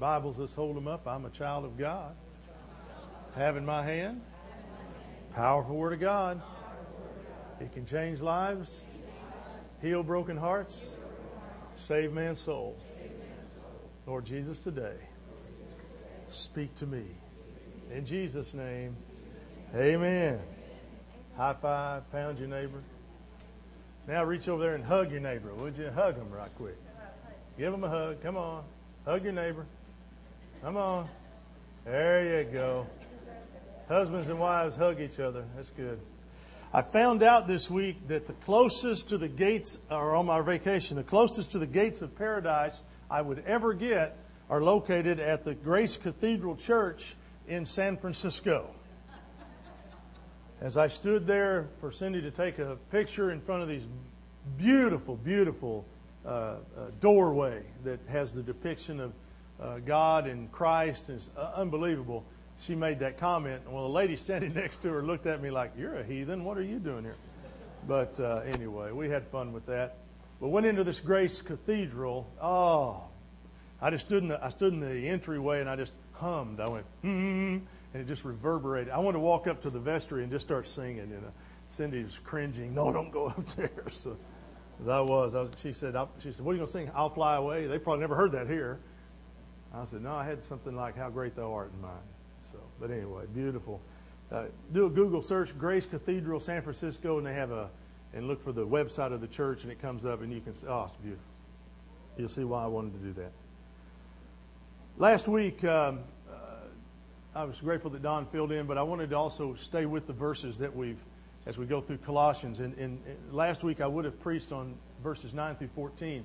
Bibles, let's hold them up. I'm a child of God. Have in my hand powerful Word of God. It can change lives, heal broken hearts, save man's soul. Lord Jesus, today, speak to me. In Jesus' name, amen. High five, pound your neighbor. Now reach over there and hug your neighbor. Would you hug him right quick? Give him a hug. Come on. Hug your neighbor. Come on. There you go. Husbands and wives hug each other. That's good. I found out this week that the closest to the gates, or on my vacation, the closest to the gates of paradise I would ever get are located at the Grace Cathedral Church in San Francisco. As I stood there for Cindy to take a picture in front of these beautiful, beautiful uh, uh, doorway that has the depiction of uh, God and Christ, and it's uh, unbelievable. She made that comment, and well, the lady standing next to her looked at me like, "You're a heathen. What are you doing here?" But uh, anyway, we had fun with that. But went into this Grace Cathedral. Oh, I just stood in the I stood in the entryway and I just hummed. I went hmm, and it just reverberated. I wanted to walk up to the vestry and just start singing. Know, Cindy was cringing. No, don't go up there. So as I was, I was she said, I, she said, "What are you going to sing? I'll fly away." They probably never heard that here. I said, "No, I had something like How Great Thou Art in mind." So, but anyway, beautiful. Uh, do a Google search, Grace Cathedral, San Francisco, and they have a and look for the website of the church, and it comes up, and you can. Oh, it's beautiful. You'll see why I wanted to do that. Last week, um, uh, I was grateful that Don filled in, but I wanted to also stay with the verses that we've, as we go through Colossians. And, and, and last week I would have preached on verses 9 through 14.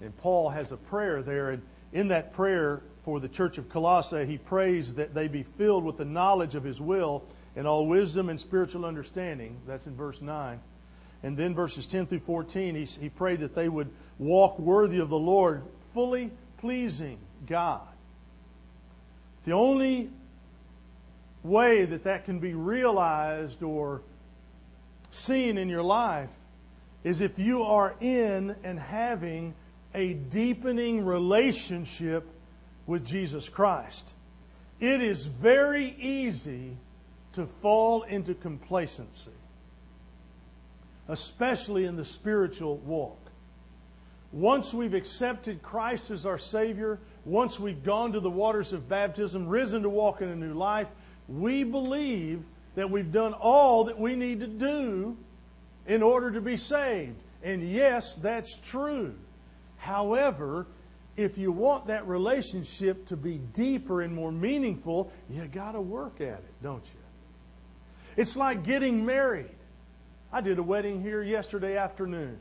And Paul has a prayer there, and in that prayer for the church of Colossae, he prays that they be filled with the knowledge of his will and all wisdom and spiritual understanding. That's in verse 9. And then verses 10 through 14, he, he prayed that they would walk worthy of the Lord, fully pleasing God. The only way that that can be realized or seen in your life is if you are in and having a deepening relationship with Jesus Christ. It is very easy to fall into complacency especially in the spiritual walk. Once we've accepted Christ as our Savior, once we've gone to the waters of baptism, risen to walk in a new life, we believe that we've done all that we need to do in order to be saved. And yes, that's true. However, if you want that relationship to be deeper and more meaningful, you got to work at it, don't you? It's like getting married. I did a wedding here yesterday afternoon.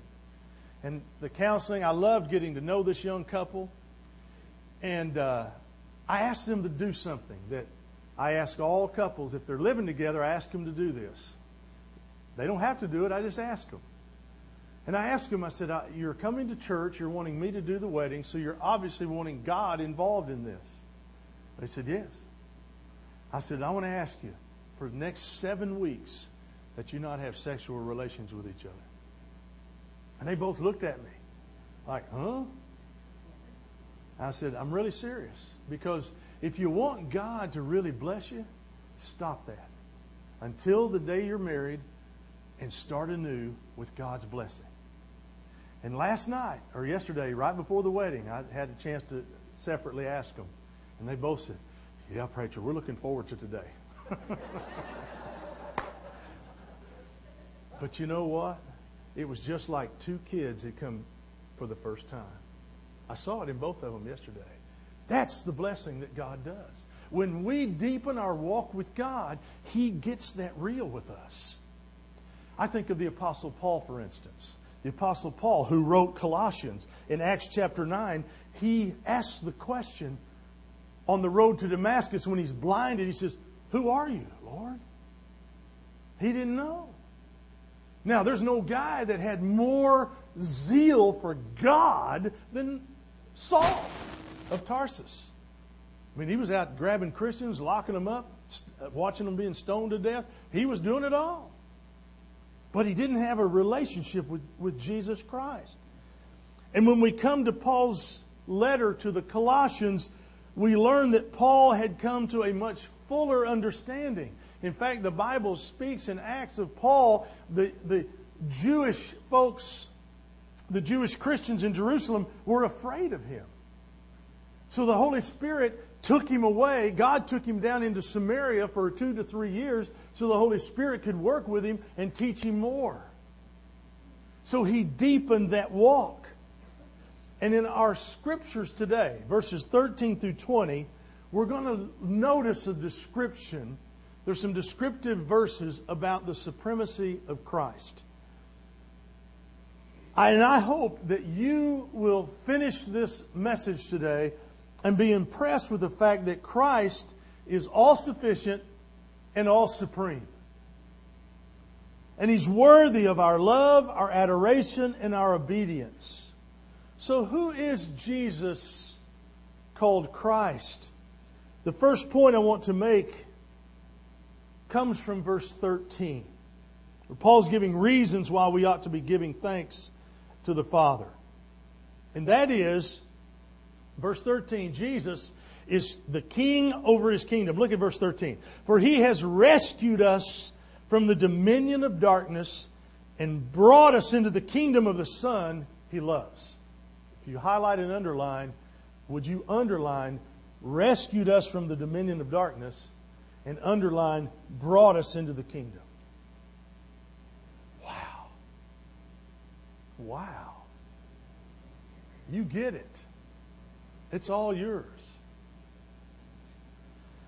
And the counseling, I loved getting to know this young couple. And uh, I asked them to do something that I ask all couples, if they're living together, I ask them to do this. They don't have to do it, I just ask them. And I asked him, I said, uh, You're coming to church, you're wanting me to do the wedding, so you're obviously wanting God involved in this. They said, Yes. I said, I want to ask you, for the next seven weeks, that you not have sexual relations with each other. And they both looked at me like, huh? I said, I'm really serious. Because if you want God to really bless you, stop that. Until the day you're married and start anew with God's blessing. And last night, or yesterday, right before the wedding, I had a chance to separately ask them. And they both said, Yeah, preacher, we're looking forward to today. But you know what? It was just like two kids had come for the first time. I saw it in both of them yesterday. That's the blessing that God does. When we deepen our walk with God, He gets that real with us. I think of the Apostle Paul, for instance. The Apostle Paul, who wrote Colossians in Acts chapter 9, he asks the question on the road to Damascus when he's blinded. He says, Who are you, Lord? He didn't know. Now, there's no guy that had more zeal for God than Saul of Tarsus. I mean, he was out grabbing Christians, locking them up, watching them being stoned to death. He was doing it all. But he didn't have a relationship with, with Jesus Christ. And when we come to Paul's letter to the Colossians, we learn that Paul had come to a much fuller understanding. In fact, the Bible speaks in Acts of Paul, the, the Jewish folks, the Jewish Christians in Jerusalem were afraid of him. So the Holy Spirit took him away. God took him down into Samaria for two to three years so the Holy Spirit could work with him and teach him more. So he deepened that walk. And in our scriptures today, verses 13 through 20, we're going to notice a description. There's some descriptive verses about the supremacy of Christ. And I hope that you will finish this message today and be impressed with the fact that Christ is all sufficient and all supreme. And He's worthy of our love, our adoration, and our obedience. So, who is Jesus called Christ? The first point I want to make comes from verse 13, where Paul's giving reasons why we ought to be giving thanks to the Father. And that is, verse 13, Jesus is the king over his kingdom. Look at verse 13. For he has rescued us from the dominion of darkness and brought us into the kingdom of the Son he loves. If you highlight and underline, would you underline rescued us from the dominion of darkness and underline brought us into the kingdom? Wow. Wow. You get it. It's all yours.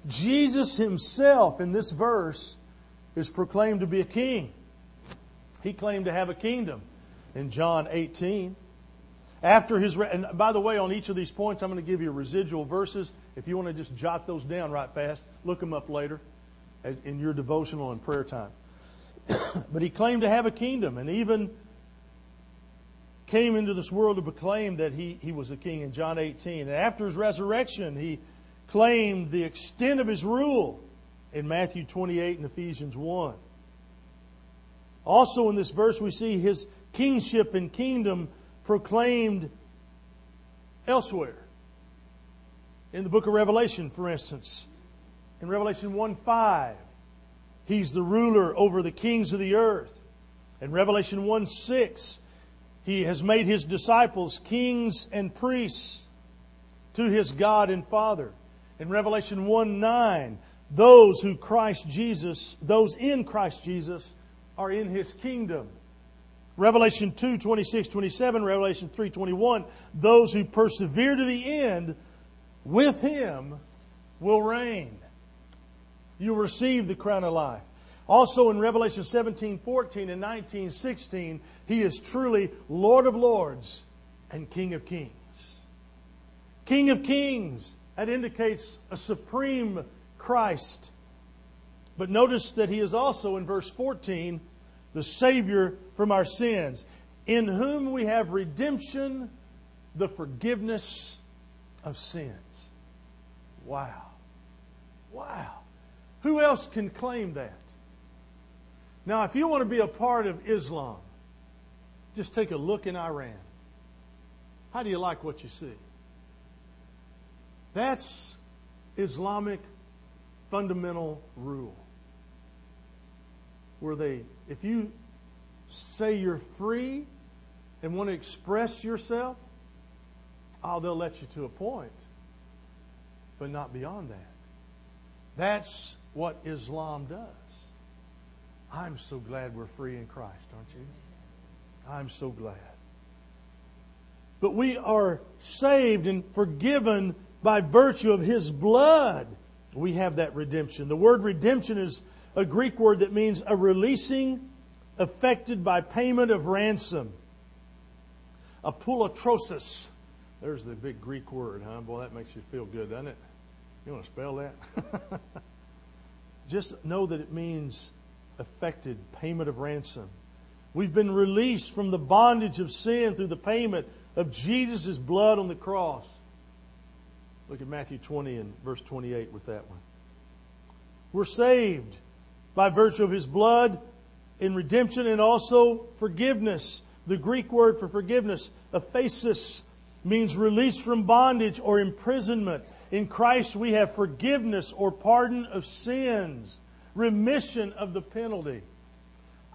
Jesus himself in this verse is proclaimed to be a king. He claimed to have a kingdom in John 18. After his, and by the way, on each of these points, I'm going to give you residual verses. If you want to just jot those down right fast, look them up later in your devotional and prayer time. but he claimed to have a kingdom and even came into this world to proclaim that he, he was a king in John 18. And after his resurrection, he claimed the extent of his rule in Matthew 28 and Ephesians 1. Also, in this verse, we see his kingship and kingdom proclaimed elsewhere. In the book of Revelation, for instance, in Revelation 1 5, he's the ruler over the kings of the earth. In Revelation 1 6, he has made his disciples kings and priests to his God and Father. In Revelation 1 9, those who Christ Jesus, those in Christ Jesus, are in his kingdom. Revelation 2, 26, 27, Revelation 3, 21, those who persevere to the end with him will reign. You'll receive the crown of life. Also in Revelation 17, 14 and 19, 16, he is truly Lord of lords and King of kings. King of kings, that indicates a supreme Christ. But notice that he is also in verse 14 the Savior from our sins, in whom we have redemption, the forgiveness of sins. Wow. Wow. Who else can claim that? Now, if you want to be a part of Islam, just take a look in Iran. How do you like what you see? That's Islamic fundamental rule. Where they, if you say you're free and want to express yourself, oh, they'll let you to a point, but not beyond that. That's what Islam does. I'm so glad we're free in Christ, aren't you? I'm so glad. But we are saved and forgiven by virtue of His blood we have that redemption. The word redemption is a Greek word that means a releasing effected by payment of ransom. a Apolutrosis. There's the big Greek word, huh? Boy, that makes you feel good, doesn't it? You want to spell that? Just know that it means effected payment of ransom. We've been released from the bondage of sin through the payment of Jesus' blood on the cross. Look at Matthew 20 and verse 28 with that one. We're saved by virtue of his blood in redemption and also forgiveness. The Greek word for forgiveness, aphesis, means release from bondage or imprisonment. In Christ we have forgiveness or pardon of sins, remission of the penalty.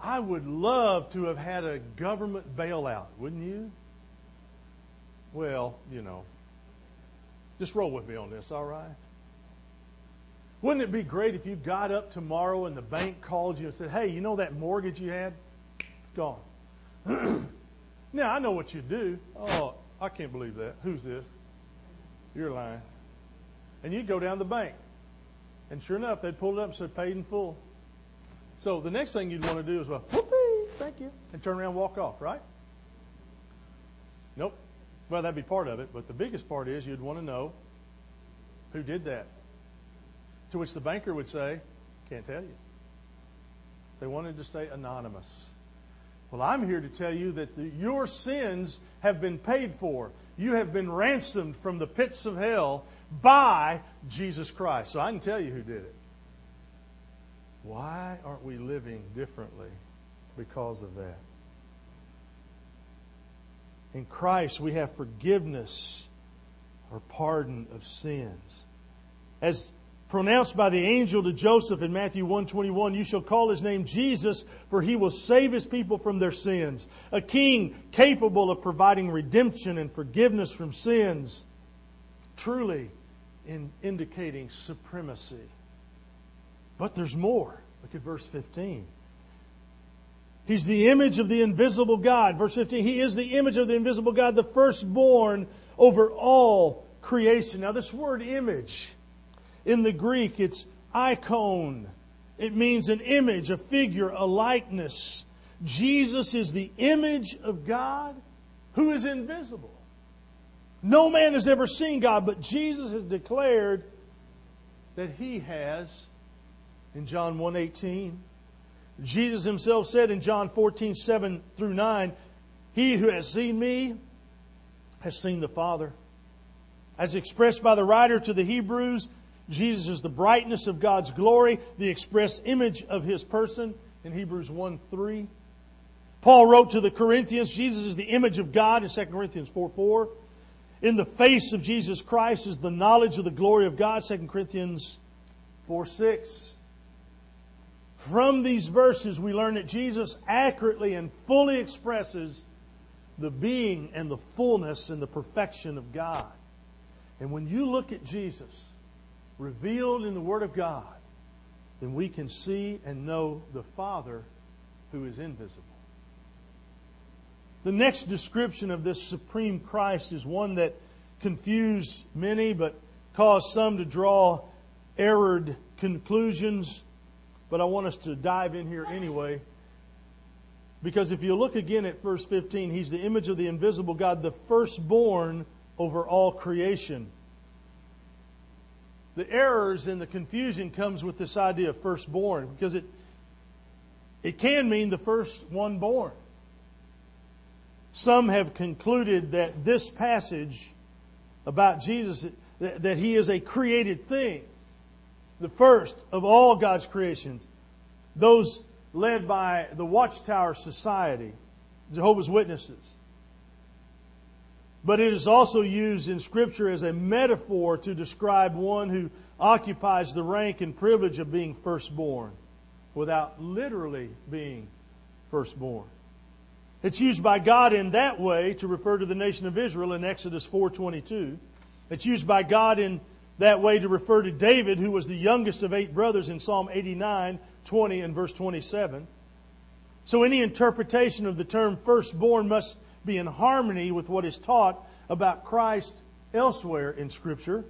I would love to have had a government bailout, wouldn't you? Well, you know, just roll with me on this, all right? Wouldn't it be great if you got up tomorrow and the bank called you and said, hey, you know that mortgage you had? It's gone. now, I know what you do. Oh, I can't believe that. Who's this? You're lying. And you'd go down to the bank. And sure enough, they'd pull it up and said, paid in full. So the next thing you'd want to do is, well, whoopee, thank you, and turn around and walk off, right? Nope. Well, that'd be part of it, but the biggest part is you'd want to know who did that. To which the banker would say, can't tell you. They wanted to stay anonymous. Well, I'm here to tell you that the, your sins have been paid for. You have been ransomed from the pits of hell by Jesus Christ. So I can tell you who did it. Why aren't we living differently because of that? In Christ, we have forgiveness or pardon of sins. As pronounced by the angel to Joseph in Matthew 121, you shall call his name Jesus, for he will save his people from their sins. A king capable of providing redemption and forgiveness from sins, truly in indicating supremacy. But there's more. Look at verse 15. He's the image of the invisible God. Verse 15, He is the image of the invisible God, the firstborn over all creation. Now, this word image, in the Greek, it's icon. It means an image, a figure, a likeness. Jesus is the image of God who is invisible. No man has ever seen God, but Jesus has declared that he has in John 1:18. Jesus himself said in John 14:7 through 9, He who has seen me has seen the Father. As expressed by the writer to the Hebrews, Jesus is the brightness of God's glory, the express image of his person in Hebrews 1 3. Paul wrote to the Corinthians, Jesus is the image of God in 2 Corinthians 4 4. In the face of Jesus Christ is the knowledge of the glory of God, 2 Corinthians 4 6. From these verses, we learn that Jesus accurately and fully expresses the being and the fullness and the perfection of God. And when you look at Jesus revealed in the Word of God, then we can see and know the Father who is invisible. The next description of this supreme Christ is one that confused many but caused some to draw errored conclusions but I want us to dive in here anyway. Because if you look again at verse 15, he's the image of the invisible God, the firstborn over all creation. The errors and the confusion comes with this idea of firstborn because it it can mean the first one born. Some have concluded that this passage about Jesus that, that he is a created thing the first of all God's creations, those led by the Watchtower Society, Jehovah's Witnesses. But it is also used in Scripture as a metaphor to describe one who occupies the rank and privilege of being firstborn without literally being firstborn. It's used by God in that way to refer to the nation of Israel in Exodus 4:22. It's used by God in that way to refer to David, who was the youngest of eight brothers in Psalm 89, 20, and verse 27. So any interpretation of the term firstborn must be in harmony with what is taught about Christ elsewhere in Scripture.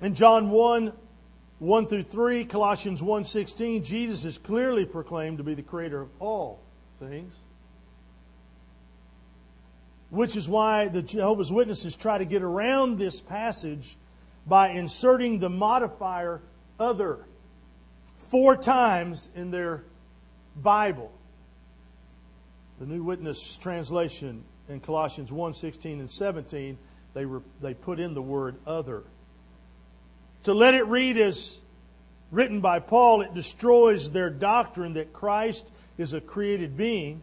In John 1, 1 through 3, Colossians 1.16, Jesus is clearly proclaimed to be the creator of all things. Which is why the Jehovah's Witnesses try to get around this passage by inserting the modifier other four times in their Bible. The New Witness Translation in Colossians 1 16 and 17, they, re, they put in the word other. To let it read as written by Paul, it destroys their doctrine that Christ is a created being,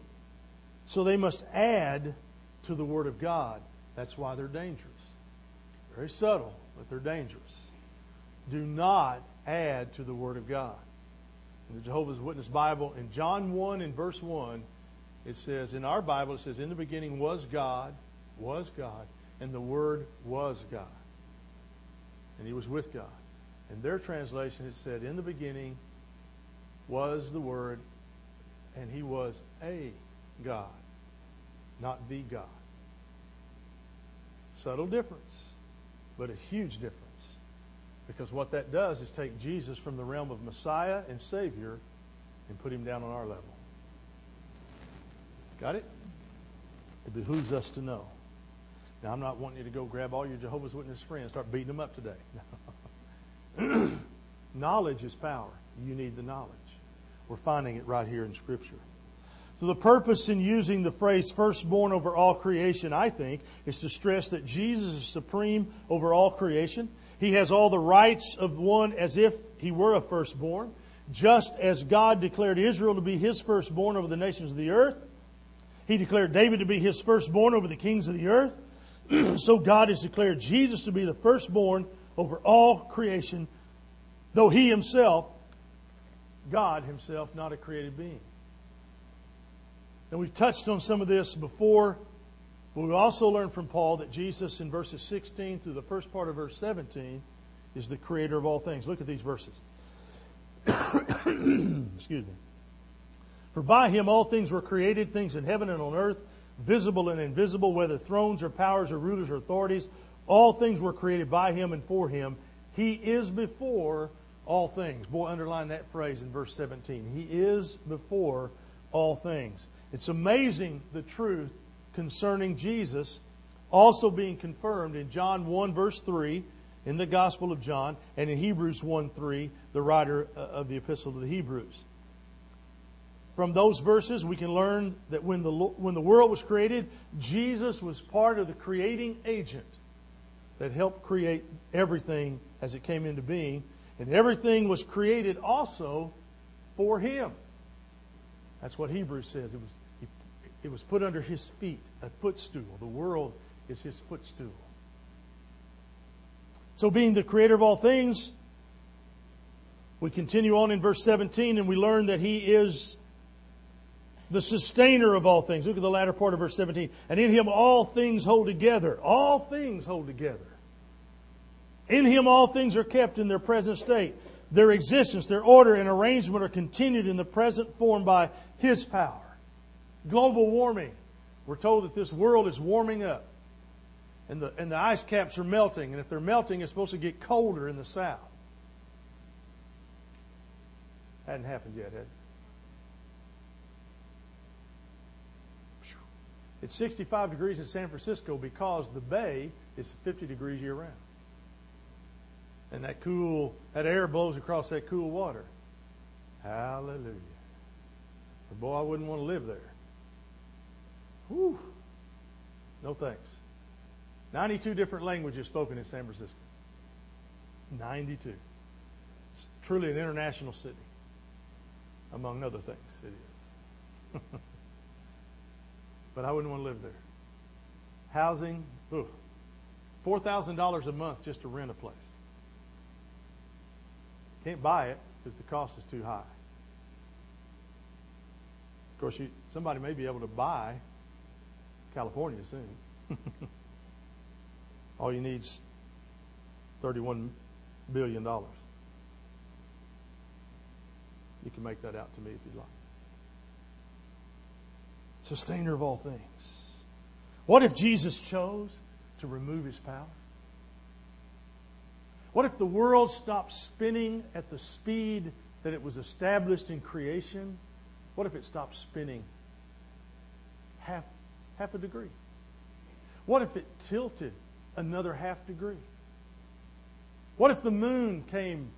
so they must add to the Word of God. That's why they're dangerous. Very subtle but they're dangerous. Do not add to the Word of God. In the Jehovah's Witness Bible, in John 1 and verse 1, it says, in our Bible, it says, In the beginning was God, was God, and the Word was God. And He was with God. In their translation, it said, In the beginning was the Word, and He was a God, not the God. Subtle difference, but a huge difference. Because what that does is take Jesus from the realm of Messiah and Savior and put him down on our level. Got it? It behooves us to know. Now, I'm not wanting you to go grab all your Jehovah's Witness friends and start beating them up today. knowledge is power. You need the knowledge. We're finding it right here in Scripture. So, the purpose in using the phrase firstborn over all creation, I think, is to stress that Jesus is supreme over all creation. He has all the rights of one as if he were a firstborn. Just as God declared Israel to be his firstborn over the nations of the earth, he declared David to be his firstborn over the kings of the earth. so God has declared Jesus to be the firstborn over all creation, though he himself, God himself, not a created being. And we've touched on some of this before, but we also learned from Paul that Jesus, in verses 16 through the first part of verse 17, is the creator of all things. Look at these verses. Excuse me. For by him all things were created, things in heaven and on earth, visible and invisible, whether thrones or powers or rulers or authorities. All things were created by him and for him. He is before all things. Boy, underline that phrase in verse 17. He is before all things. It's amazing the truth concerning Jesus also being confirmed in John 1, verse 3, in the Gospel of John, and in Hebrews 1 3, the writer uh, of the Epistle to the Hebrews. From those verses, we can learn that when the, when the world was created, Jesus was part of the creating agent that helped create everything as it came into being. And everything was created also for Him. That's what Hebrews says. It was, it was put under his feet, a footstool. The world is his footstool. So, being the creator of all things, we continue on in verse 17 and we learn that he is the sustainer of all things. Look at the latter part of verse 17. And in him all things hold together. All things hold together. In him all things are kept in their present state. Their existence, their order, and arrangement are continued in the present form by his power. Global warming. We're told that this world is warming up. And the, and the ice caps are melting. And if they're melting, it's supposed to get colder in the south. Hadn't happened yet, had it? It's 65 degrees in San Francisco because the bay is 50 degrees year round. And that cool, that air blows across that cool water. Hallelujah. But boy, I wouldn't want to live there. Whew. No thanks. 92 different languages spoken in San Francisco. 92. It's truly an international city. Among other things, it is. but I wouldn't want to live there. Housing, $4,000 a month just to rent a place. Can't buy it because the cost is too high. Of course, you, somebody may be able to buy California soon. All you need is $31 billion. You can make that out to me if you'd like. Sustainer of all things. What if Jesus chose to remove his power? What if the world stopped spinning at the speed that it was established in creation? What if it stopped spinning half half a degree? What if it tilted another half degree? What if the moon came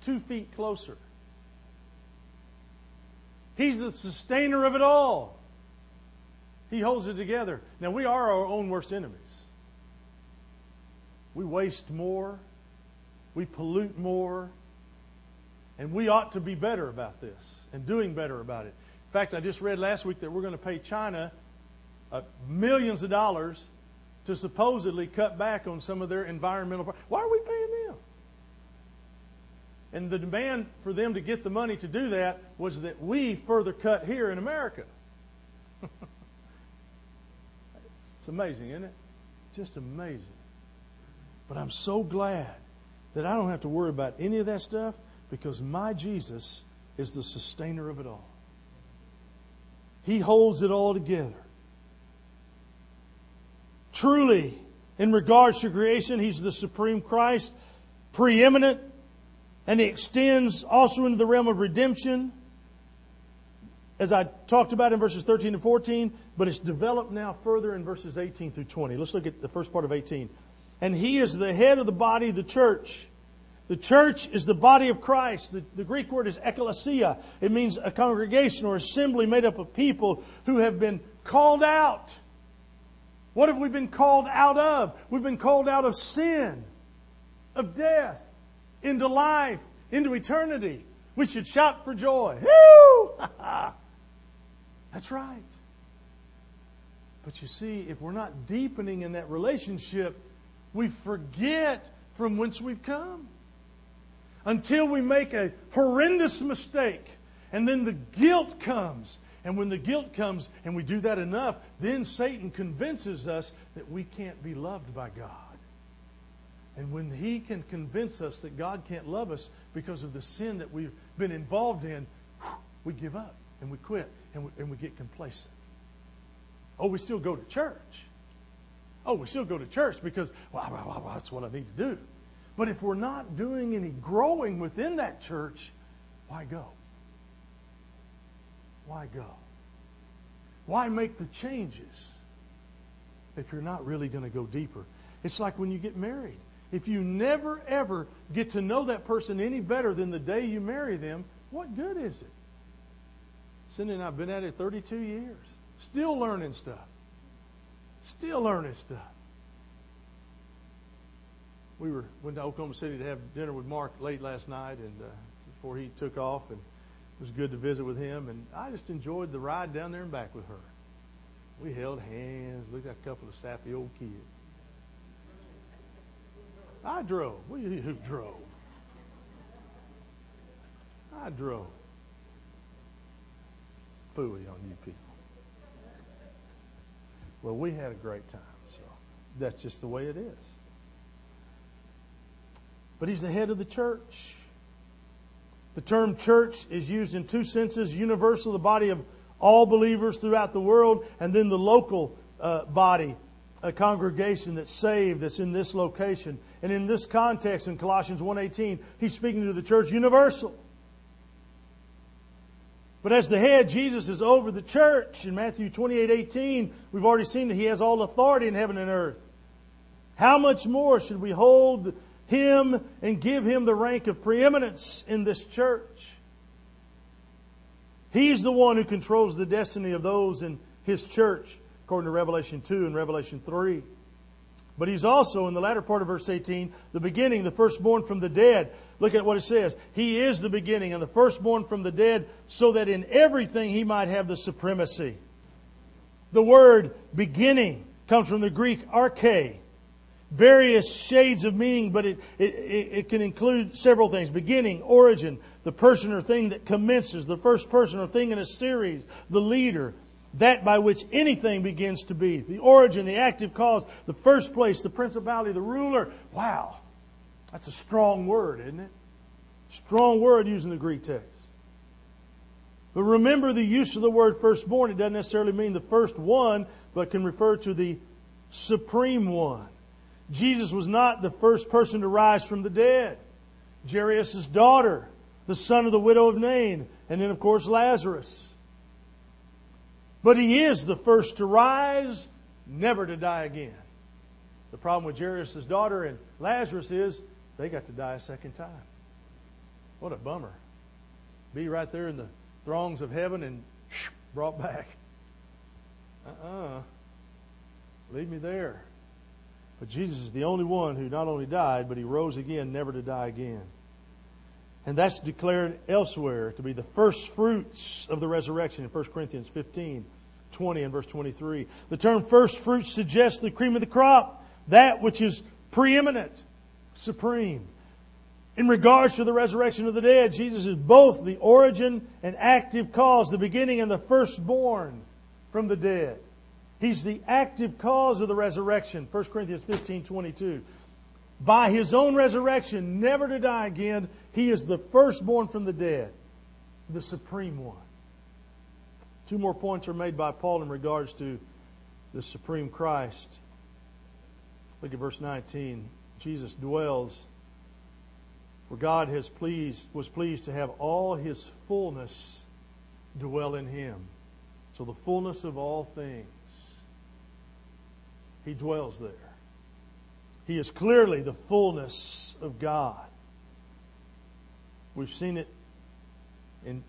two feet closer? He's the sustainer of it all. He holds it together. Now, we are our own worst enemies. We waste more, we pollute more, and we ought to be better about this and doing better about it. In fact, I just read last week that we're going to pay China uh, millions of dollars to supposedly cut back on some of their environmental. Why are we paying them? And the demand for them to get the money to do that was that we further cut here in America. it's amazing, isn't it? Just amazing. But I'm so glad that I don't have to worry about any of that stuff because my Jesus is the sustainer of it all. He holds it all together. Truly, in regards to creation, He's the supreme Christ, preeminent, and He extends also into the realm of redemption, as I talked about in verses 13 and 14, but it's developed now further in verses 18 through 20. Let's look at the first part of 18. And He is the head of the body, the church the church is the body of Christ. The, the, Greek word is ekklesia. It means a congregation or assembly made up of people who have been called out. What have we been called out of? We've been called out of sin, of death, into life, into eternity. We should shout for joy. Woo! That's right. But you see, if we're not deepening in that relationship, we forget from whence we've come until we make a horrendous mistake. And then the guilt comes. And when the guilt comes and we do that enough, then Satan convinces us that we can't be loved by God. And when he can convince us that God can't love us because of the sin that we've been involved in, we give up and we quit and we, and we get complacent. Oh, we still go to church. Oh, we still go to church because, well, well, well that's what I need to do. But if we're not doing any growing within that church, why go? Why go? Why make the changes if you're not really going to go deeper? It's like when you get married. If you never ever get to know that person any better than the day you marry them, what good is it? Cindy and I have been at it 32 years. Still learning stuff. Still learning stuff we were went to Oklahoma City to have dinner with Mark late last night, and uh, before he took off, and it was good to visit with him. And I just enjoyed the ride down there and back with her. We held hands, looked at a couple of sappy old kids. I drove. Well, who drove? I drove. Fooey on you people. Well, we had a great time, so that's just the way it is. But he's the head of the church. The term church is used in two senses universal, the body of all believers throughout the world, and then the local uh, body, a congregation that's saved, that's in this location. And in this context, in Colossians 1.18, he's speaking to the church universal. But as the head, Jesus is over the church. In Matthew 28:18, we've already seen that he has all authority in heaven and earth. How much more should we hold him and give him the rank of preeminence in this church. He's the one who controls the destiny of those in his church, according to Revelation 2 and Revelation 3. But he's also, in the latter part of verse 18, the beginning, the firstborn from the dead. Look at what it says. He is the beginning and the firstborn from the dead, so that in everything he might have the supremacy. The word beginning comes from the Greek arche, various shades of meaning, but it, it, it can include several things. Beginning, origin, the person or thing that commences, the first person or thing in a series, the leader, that by which anything begins to be. The origin, the active cause, the first place, the principality, the ruler. Wow. That's a strong word, isn't it? Strong word using the Greek text. But remember the use of the word firstborn. It doesn't necessarily mean the first one, but can refer to the supreme one. Jesus was not the first person to rise from the dead. Jairus' daughter, the son of the widow of Nain, and then, of course, Lazarus. But he is the first to rise, never to die again. The problem with Jairus' daughter and Lazarus is they got to die a second time. What a bummer. Be right there in the throngs of heaven and brought back. Uh uh-uh. uh Leave me there. But Jesus is the only one who not only died, but he rose again, never to die again. And that's declared elsewhere to be the first fruits of the resurrection in 1 Corinthians 15, 20 and verse 23. The term first fruits suggests the cream of the crop, that which is preeminent, supreme. In regards to the resurrection of the dead, Jesus is both the origin and active cause, the beginning and the firstborn from the dead. He's the active cause of the resurrection. 1 Corinthians 15 22. By his own resurrection, never to die again, he is the firstborn from the dead, the supreme one. Two more points are made by Paul in regards to the supreme Christ. Look at verse 19. Jesus dwells for God has pleased, was pleased to have all his fullness dwell in him. So the fullness of all things, he dwells there. He is clearly the fullness of God. We've seen it in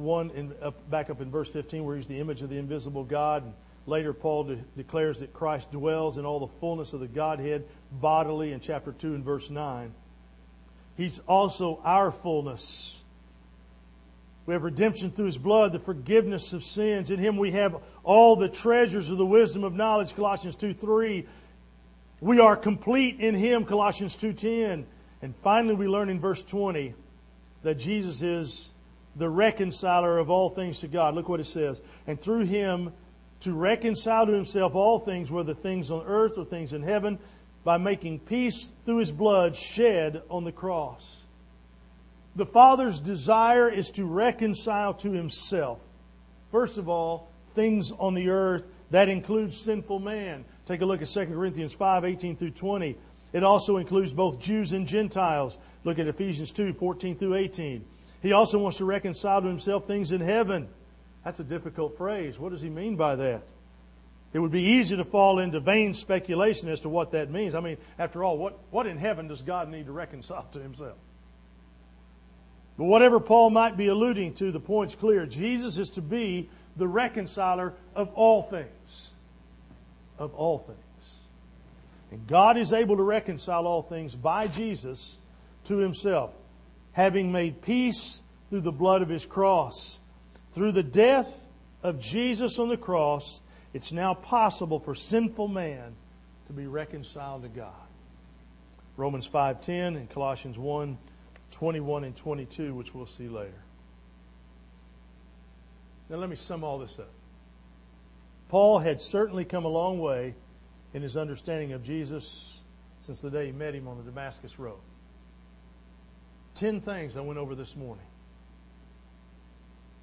one in, back up in verse 15 where he's the image of the invisible God. And later, Paul de- declares that Christ dwells in all the fullness of the Godhead bodily in chapter 2 and verse 9. He's also our fullness. We have redemption through His blood, the forgiveness of sins. In Him we have all the treasures of the wisdom of knowledge, Colossians 2 3. We are complete in Him, Colossians 2.10. And finally we learn in verse 20 that Jesus is the reconciler of all things to God. Look what it says. And through Him to reconcile to Himself all things, whether things on earth or things in heaven, by making peace through his blood shed on the cross. The Father's desire is to reconcile to himself. First of all, things on the earth. That includes sinful man. Take a look at 2 Corinthians 5 18 through 20. It also includes both Jews and Gentiles. Look at Ephesians 2 14 through 18. He also wants to reconcile to himself things in heaven. That's a difficult phrase. What does he mean by that? It would be easy to fall into vain speculation as to what that means. I mean, after all, what, what in heaven does God need to reconcile to himself? But whatever Paul might be alluding to, the point's clear. Jesus is to be the reconciler of all things. Of all things. And God is able to reconcile all things by Jesus to himself, having made peace through the blood of his cross. Through the death of Jesus on the cross, it's now possible for sinful man to be reconciled to God. Romans 5:10 and Colossians 1 21 and 22, which we'll see later. Now let me sum all this up. Paul had certainly come a long way in his understanding of Jesus since the day he met him on the Damascus Road. Ten things I went over this morning.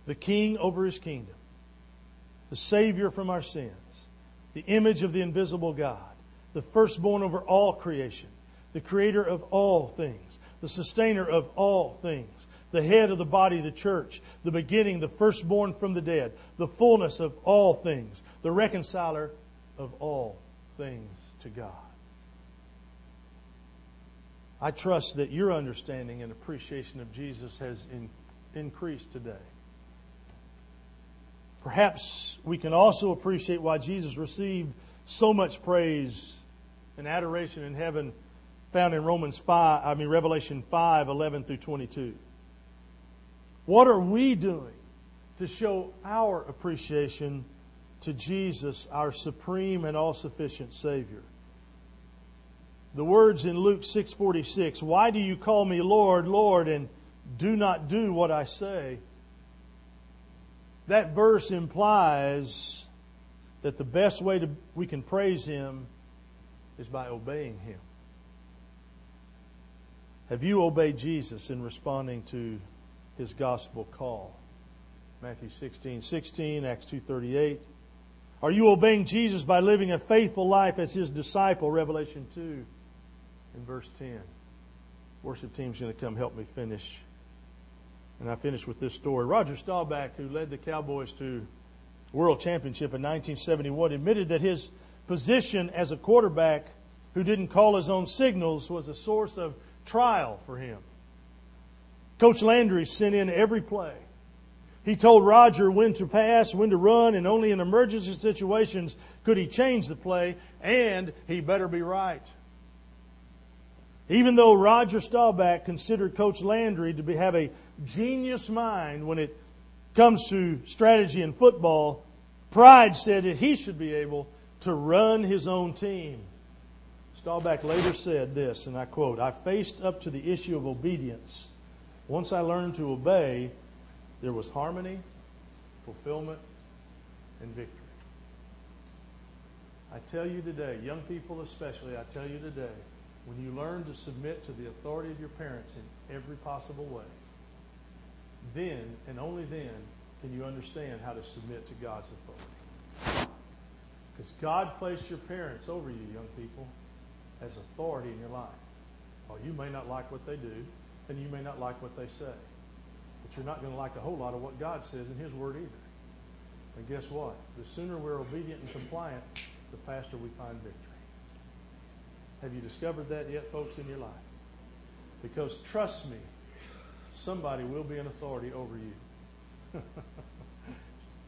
The king over his kingdom. The Savior from our sins, the image of the invisible God, the firstborn over all creation, the creator of all things, the sustainer of all things, the head of the body the church, the beginning, the firstborn from the dead, the fullness of all things, the reconciler of all things to God. I trust that your understanding and appreciation of Jesus has in, increased today. Perhaps we can also appreciate why Jesus received so much praise and adoration in heaven found in Romans 5, I mean Revelation 5, 11 through 22. What are we doing to show our appreciation to Jesus, our supreme and all-sufficient Savior? The words in Luke 6:46, "Why do you call me Lord, Lord, and do not do what I say?" that verse implies that the best way to, we can praise Him is by obeying Him. Have you obeyed Jesus in responding to His gospel call? Matthew 16, 16, Acts 2.38. Are you obeying Jesus by living a faithful life as His disciple? Revelation 2 in verse 10. Worship team's going to come help me finish and I finish with this story. Roger Staubach, who led the Cowboys to World Championship in 1971, admitted that his position as a quarterback who didn't call his own signals was a source of trial for him. Coach Landry sent in every play. He told Roger when to pass, when to run, and only in emergency situations could he change the play, and he better be right. Even though Roger Staubach considered Coach Landry to be, have a genius mind when it comes to strategy in football, Pride said that he should be able to run his own team. Staubach later said this, and I quote I faced up to the issue of obedience. Once I learned to obey, there was harmony, fulfillment, and victory. I tell you today, young people especially, I tell you today, when you learn to submit to the authority of your parents in every possible way, then and only then can you understand how to submit to God's authority. Because God placed your parents over you, young people, as authority in your life. Well, you may not like what they do, and you may not like what they say. But you're not going to like a whole lot of what God says in His Word either. And guess what? The sooner we're obedient and compliant, the faster we find victory. Have you discovered that yet, folks, in your life? Because trust me, somebody will be an authority over you.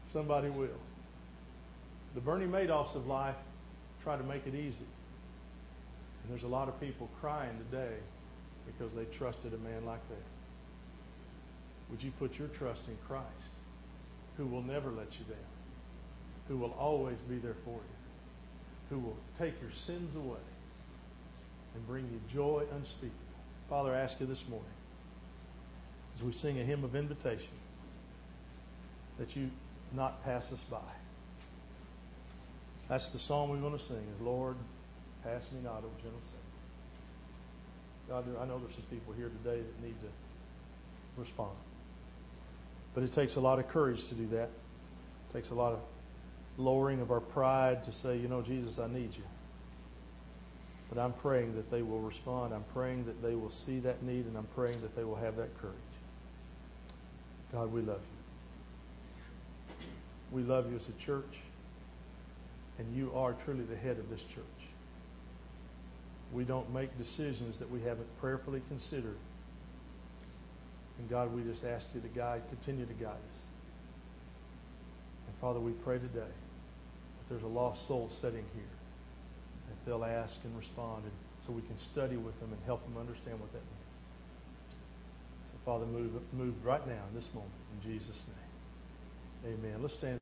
somebody will. The Bernie Madoffs of life try to make it easy. And there's a lot of people crying today because they trusted a man like that. Would you put your trust in Christ, who will never let you down, who will always be there for you, who will take your sins away and bring you joy unspeakable? Father, I ask you this morning, as we sing a hymn of invitation, that you not pass us by. That's the song we want to sing is Lord, pass me not, O gentle Savior. God, I know there's some people here today that need to respond. But it takes a lot of courage to do that. It takes a lot of lowering of our pride to say, you know, Jesus, I need you. But I'm praying that they will respond. I'm praying that they will see that need, and I'm praying that they will have that courage. God, we love you. We love you as a church, and you are truly the head of this church. We don't make decisions that we haven't prayerfully considered. And God, we just ask you to guide, continue to guide us. And Father, we pray today, if there's a lost soul sitting here, that they'll ask and respond, and so we can study with them and help them understand what that means. So, Father, move, move right now in this moment in Jesus' name. Amen. Let's stand.